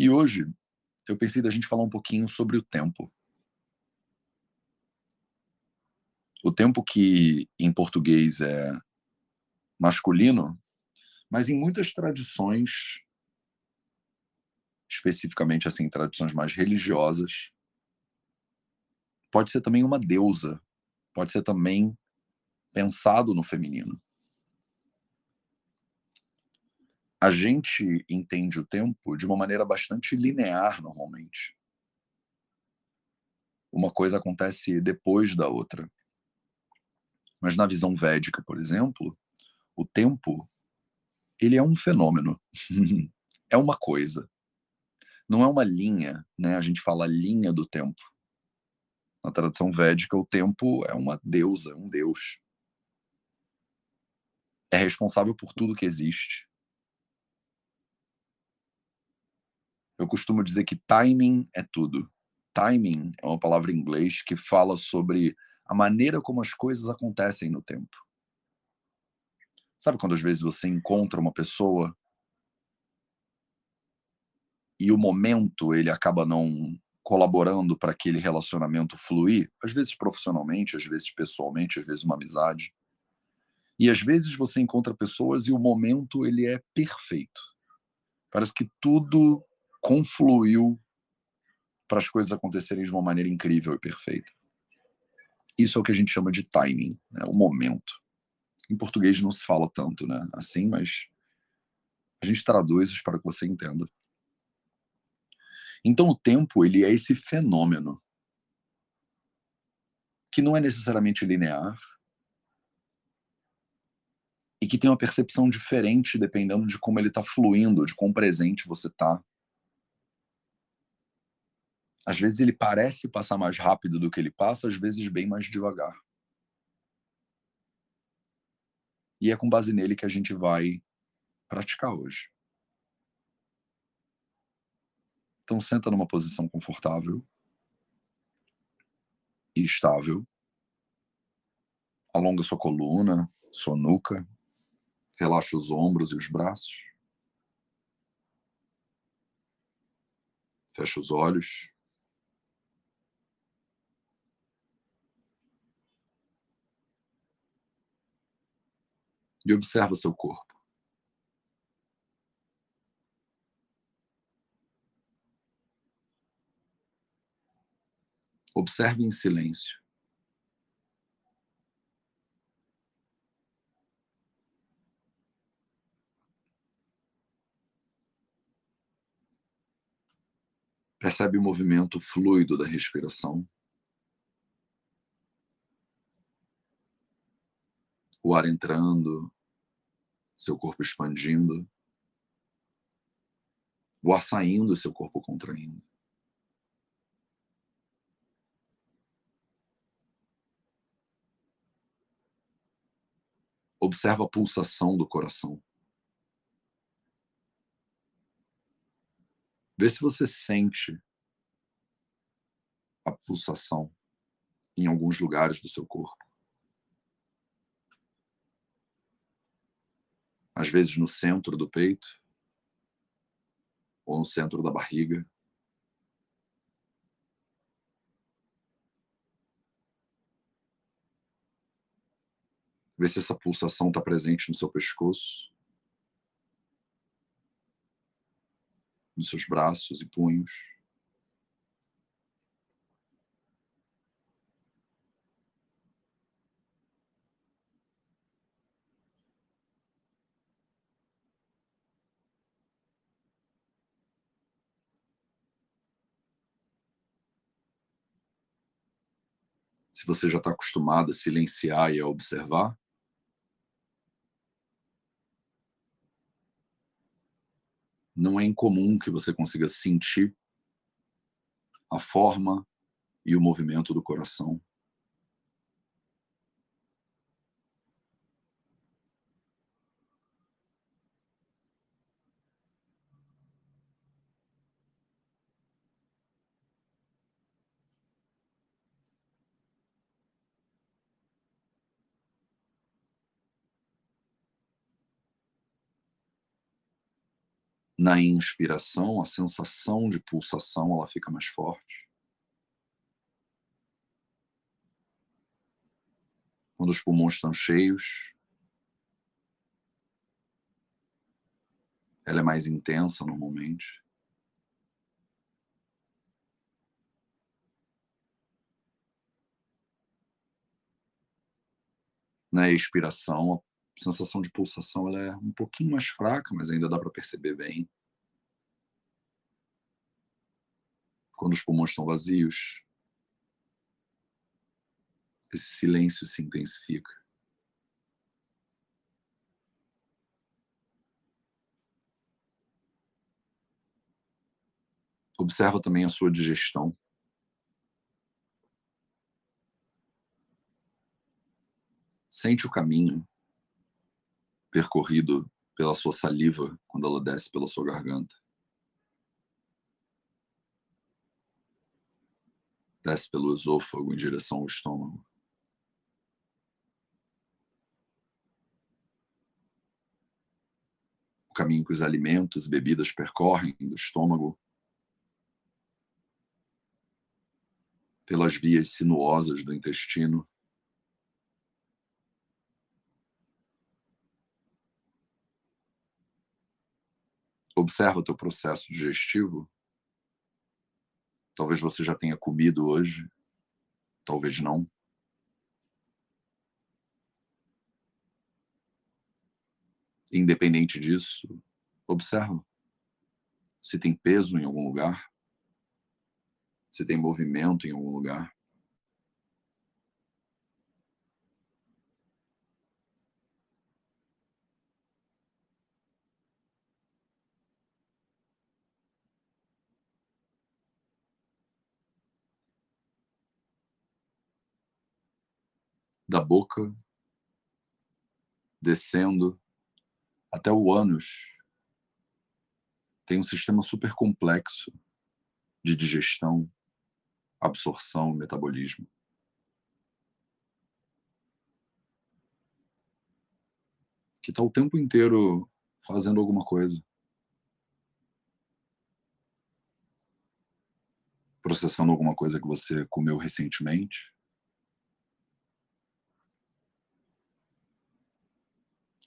E hoje eu pensei da gente falar um pouquinho sobre o tempo. O tempo que em português é masculino, mas em muitas tradições, especificamente assim, tradições mais religiosas, pode ser também uma deusa, pode ser também pensado no feminino. A gente entende o tempo de uma maneira bastante linear normalmente. Uma coisa acontece depois da outra. Mas na visão védica, por exemplo, o tempo ele é um fenômeno. é uma coisa. Não é uma linha, né? A gente fala linha do tempo. Na tradição védica, o tempo é uma deusa, um deus. É responsável por tudo que existe. Eu costumo dizer que timing é tudo. Timing é uma palavra em inglês que fala sobre a maneira como as coisas acontecem no tempo. Sabe quando às vezes você encontra uma pessoa e o momento ele acaba não colaborando para aquele relacionamento fluir, às vezes profissionalmente, às vezes pessoalmente, às vezes uma amizade. E às vezes você encontra pessoas e o momento ele é perfeito. Parece que tudo confluiu para as coisas acontecerem de uma maneira incrível e perfeita. Isso é o que a gente chama de timing, né? o momento. Em português não se fala tanto, né? Assim, mas a gente traduz isso para que você entenda. Então o tempo, ele é esse fenômeno que não é necessariamente linear e que tem uma percepção diferente dependendo de como ele está fluindo, de quão presente você está às vezes ele parece passar mais rápido do que ele passa, às vezes bem mais devagar. E é com base nele que a gente vai praticar hoje. Então senta numa posição confortável e estável. Alonga sua coluna, sua nuca. Relaxa os ombros e os braços. Fecha os olhos. E observa seu corpo. Observe em silêncio. Percebe o movimento fluido da respiração. o ar entrando, seu corpo expandindo, o ar saindo seu corpo contraindo. Observa a pulsação do coração. Vê se você sente a pulsação em alguns lugares do seu corpo. Às vezes no centro do peito ou no centro da barriga. Vê se essa pulsação está presente no seu pescoço, nos seus braços e punhos. Se você já está acostumado a silenciar e a observar, não é incomum que você consiga sentir a forma e o movimento do coração. Na inspiração, a sensação de pulsação, ela fica mais forte. Quando os pulmões estão cheios, ela é mais intensa normalmente. Na expiração, sensação de pulsação ela é um pouquinho mais fraca, mas ainda dá para perceber bem. Quando os pulmões estão vazios, esse silêncio se intensifica. Observa também a sua digestão. Sente o caminho percorrido pela sua saliva quando ela desce pela sua garganta. Desce pelo esôfago em direção ao estômago. O caminho que os alimentos e bebidas percorrem do estômago pelas vias sinuosas do intestino Observa o teu processo digestivo. Talvez você já tenha comido hoje, talvez não. Independente disso, observa se tem peso em algum lugar, se tem movimento em algum lugar. Da boca, descendo até o ânus. Tem um sistema super complexo de digestão, absorção metabolismo. Que está o tempo inteiro fazendo alguma coisa. Processando alguma coisa que você comeu recentemente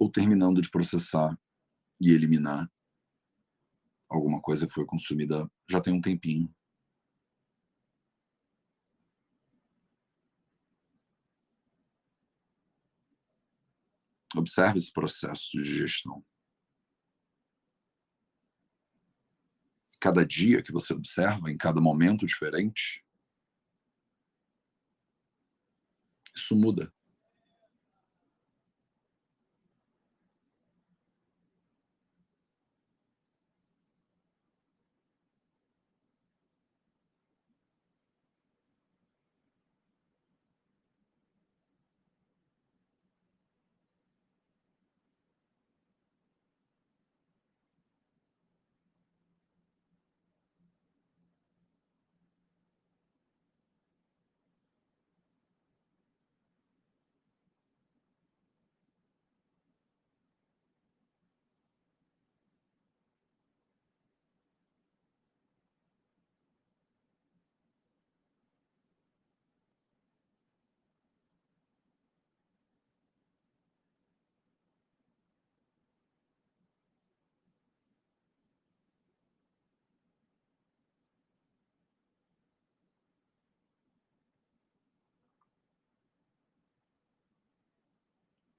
ou terminando de processar e eliminar alguma coisa que foi consumida já tem um tempinho. Observe esse processo de digestão. Cada dia que você observa, em cada momento diferente, isso muda.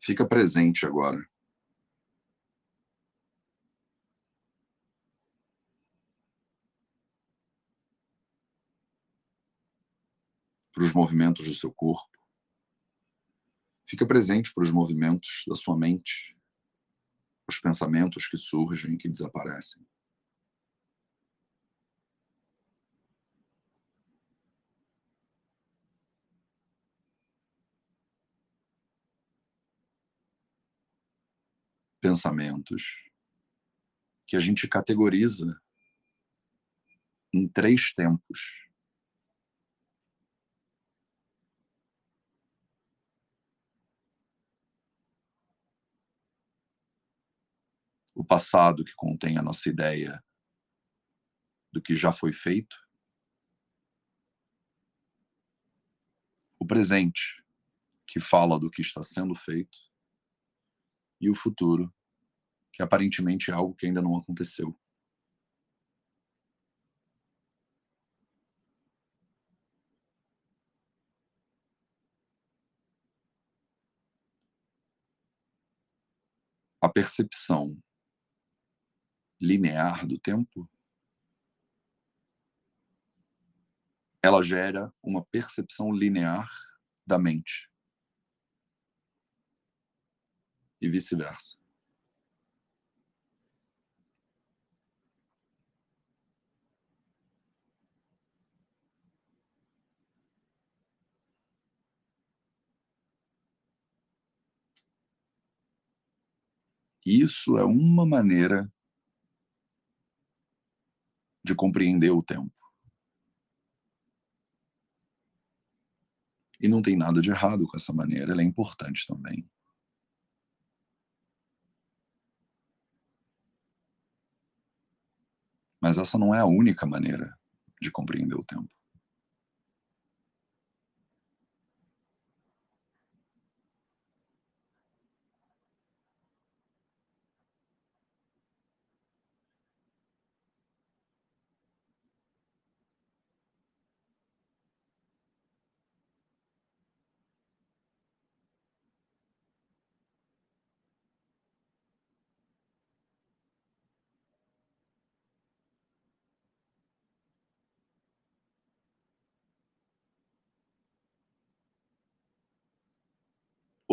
Fica presente agora. Para os movimentos do seu corpo. Fica presente para os movimentos da sua mente, os pensamentos que surgem e que desaparecem. Pensamentos que a gente categoriza em três tempos. O passado que contém a nossa ideia do que já foi feito. O presente, que fala do que está sendo feito. E o futuro, que aparentemente é algo que ainda não aconteceu. a percepção linear do tempo, ela gera uma percepção linear da mente. E vice-versa. Isso é uma maneira de compreender o tempo. E não tem nada de errado com essa maneira, ela é importante também. Mas essa não é a única maneira de compreender o tempo.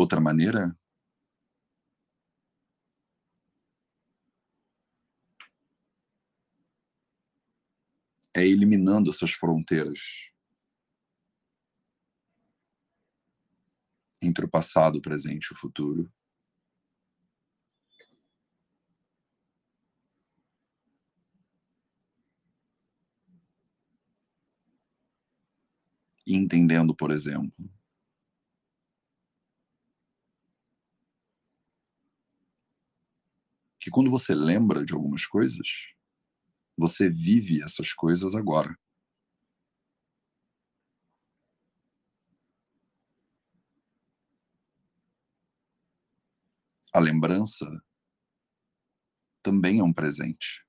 Outra maneira é eliminando essas fronteiras entre o passado, o presente e o futuro. E entendendo, por exemplo, que quando você lembra de algumas coisas, você vive essas coisas agora. A lembrança também é um presente.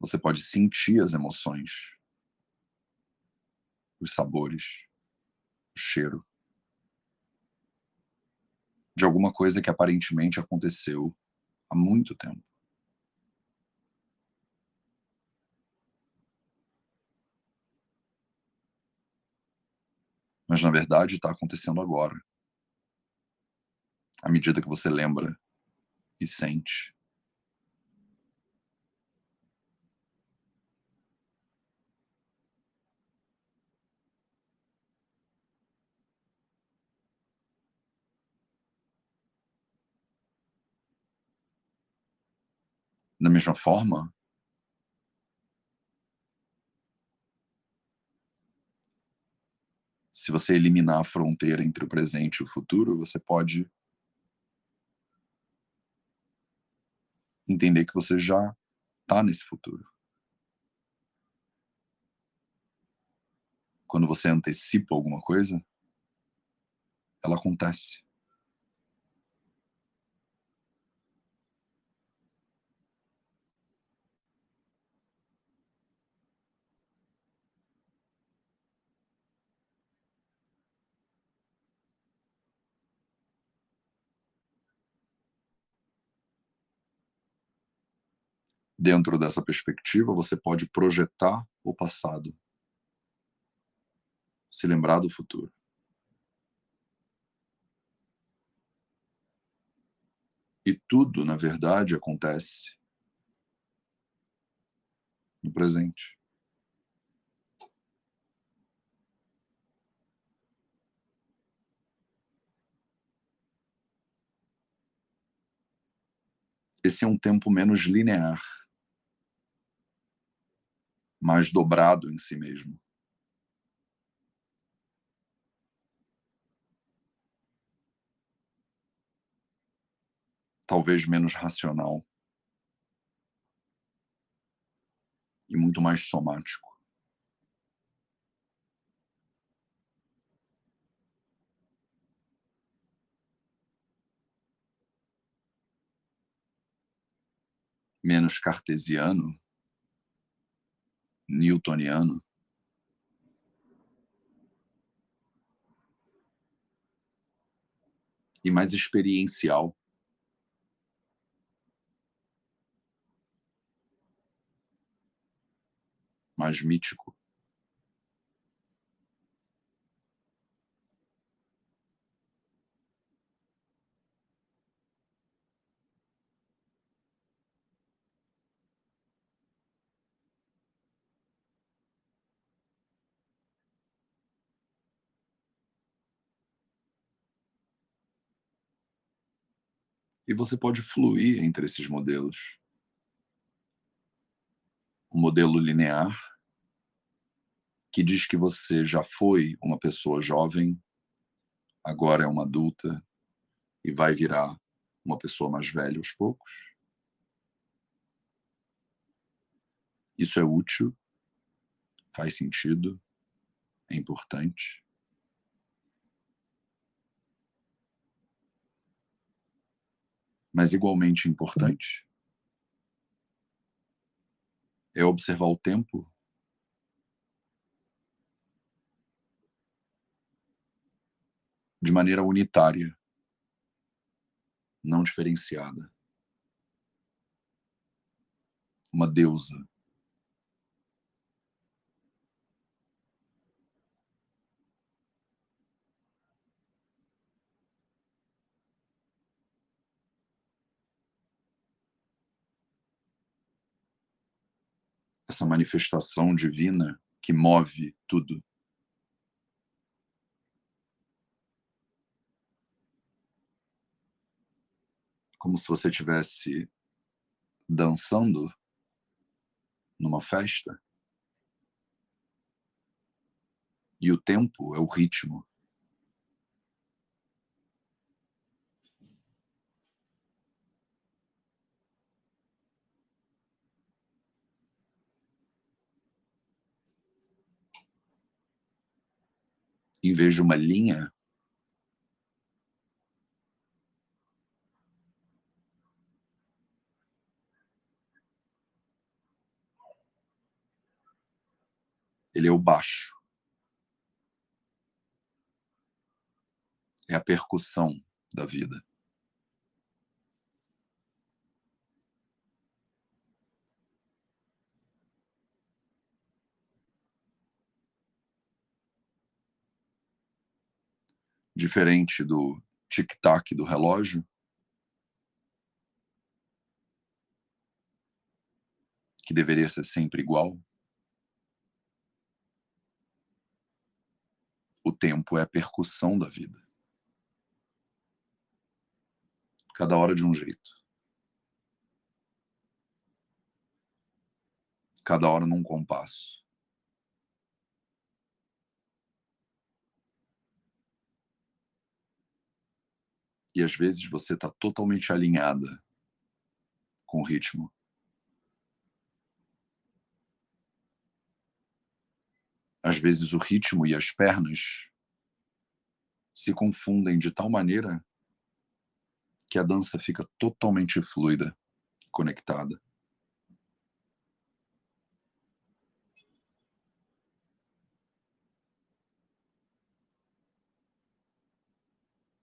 Você pode sentir as emoções, os sabores, o cheiro de alguma coisa que aparentemente aconteceu há muito tempo. Mas na verdade está acontecendo agora. À medida que você lembra e sente. Da mesma forma, se você eliminar a fronteira entre o presente e o futuro, você pode entender que você já está nesse futuro. Quando você antecipa alguma coisa, ela acontece. Dentro dessa perspectiva, você pode projetar o passado, se lembrar do futuro. E tudo, na verdade, acontece no presente. Esse é um tempo menos linear mais dobrado em si mesmo. talvez menos racional. E muito mais somático. Menos cartesiano, newtoniano. E mais experiencial. mais mítico. E você pode fluir entre esses modelos. O modelo linear, que diz que você já foi uma pessoa jovem, agora é uma adulta e vai virar uma pessoa mais velha aos poucos. Isso é útil, faz sentido, é importante. Mas igualmente importante é observar o tempo de maneira unitária, não diferenciada. Uma deusa. Essa manifestação divina que move tudo. como se você estivesse dançando numa festa. E o tempo é o ritmo. Em vez de uma linha, Ele é o baixo. É a percussão da vida. Diferente do tic-tac do relógio, que deveria ser sempre igual. O tempo é a percussão da vida. Cada hora de um jeito. Cada hora num compasso. E às vezes você está totalmente alinhada com o ritmo. Às vezes o ritmo e as pernas se confundem de tal maneira que a dança fica totalmente fluida, conectada.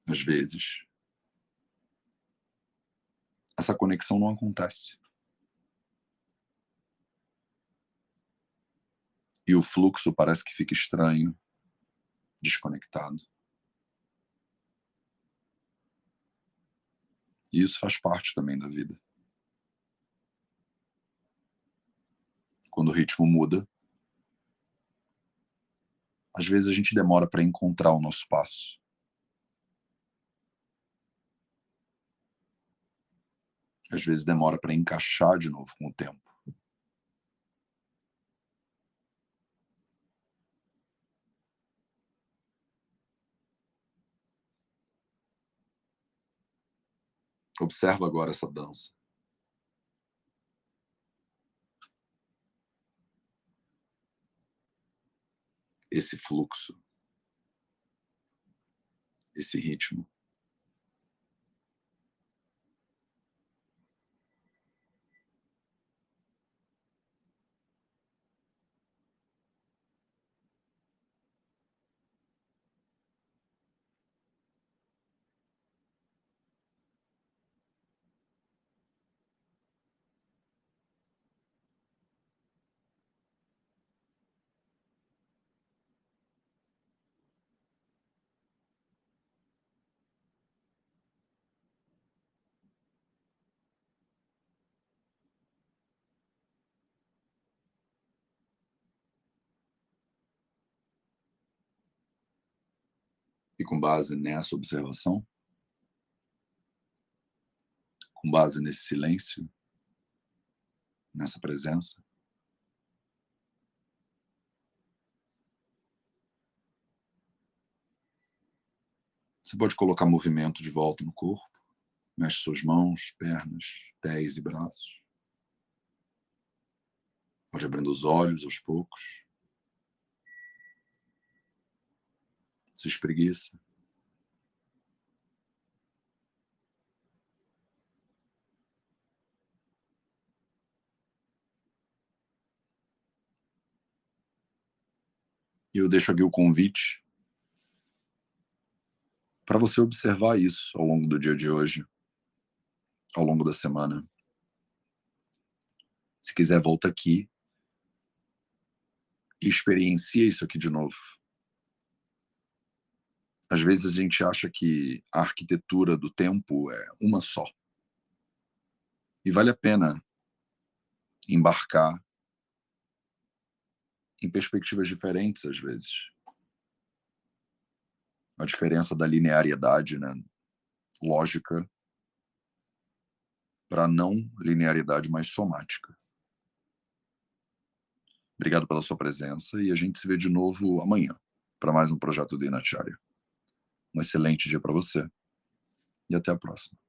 Às vezes, essa conexão não acontece. e o fluxo parece que fica estranho, desconectado. E isso faz parte também da vida. Quando o ritmo muda, às vezes a gente demora para encontrar o nosso passo. Às vezes demora para encaixar de novo com o tempo. Observa agora essa dança. Esse fluxo. Esse ritmo. E com base nessa observação, com base nesse silêncio, nessa presença, você pode colocar movimento de volta no corpo, mexe suas mãos, pernas, pés e braços. Pode abrindo os olhos aos poucos. Se espreguiça. Eu deixo aqui o convite para você observar isso ao longo do dia de hoje, ao longo da semana. Se quiser, volta aqui e experiencia isso aqui de novo. Às vezes a gente acha que a arquitetura do tempo é uma só. E vale a pena embarcar em perspectivas diferentes às vezes. A diferença da linearidade, né, lógica, para não linearidade mais somática. Obrigado pela sua presença e a gente se vê de novo amanhã para mais um projeto de Inacharya. Um excelente dia para você e até a próxima.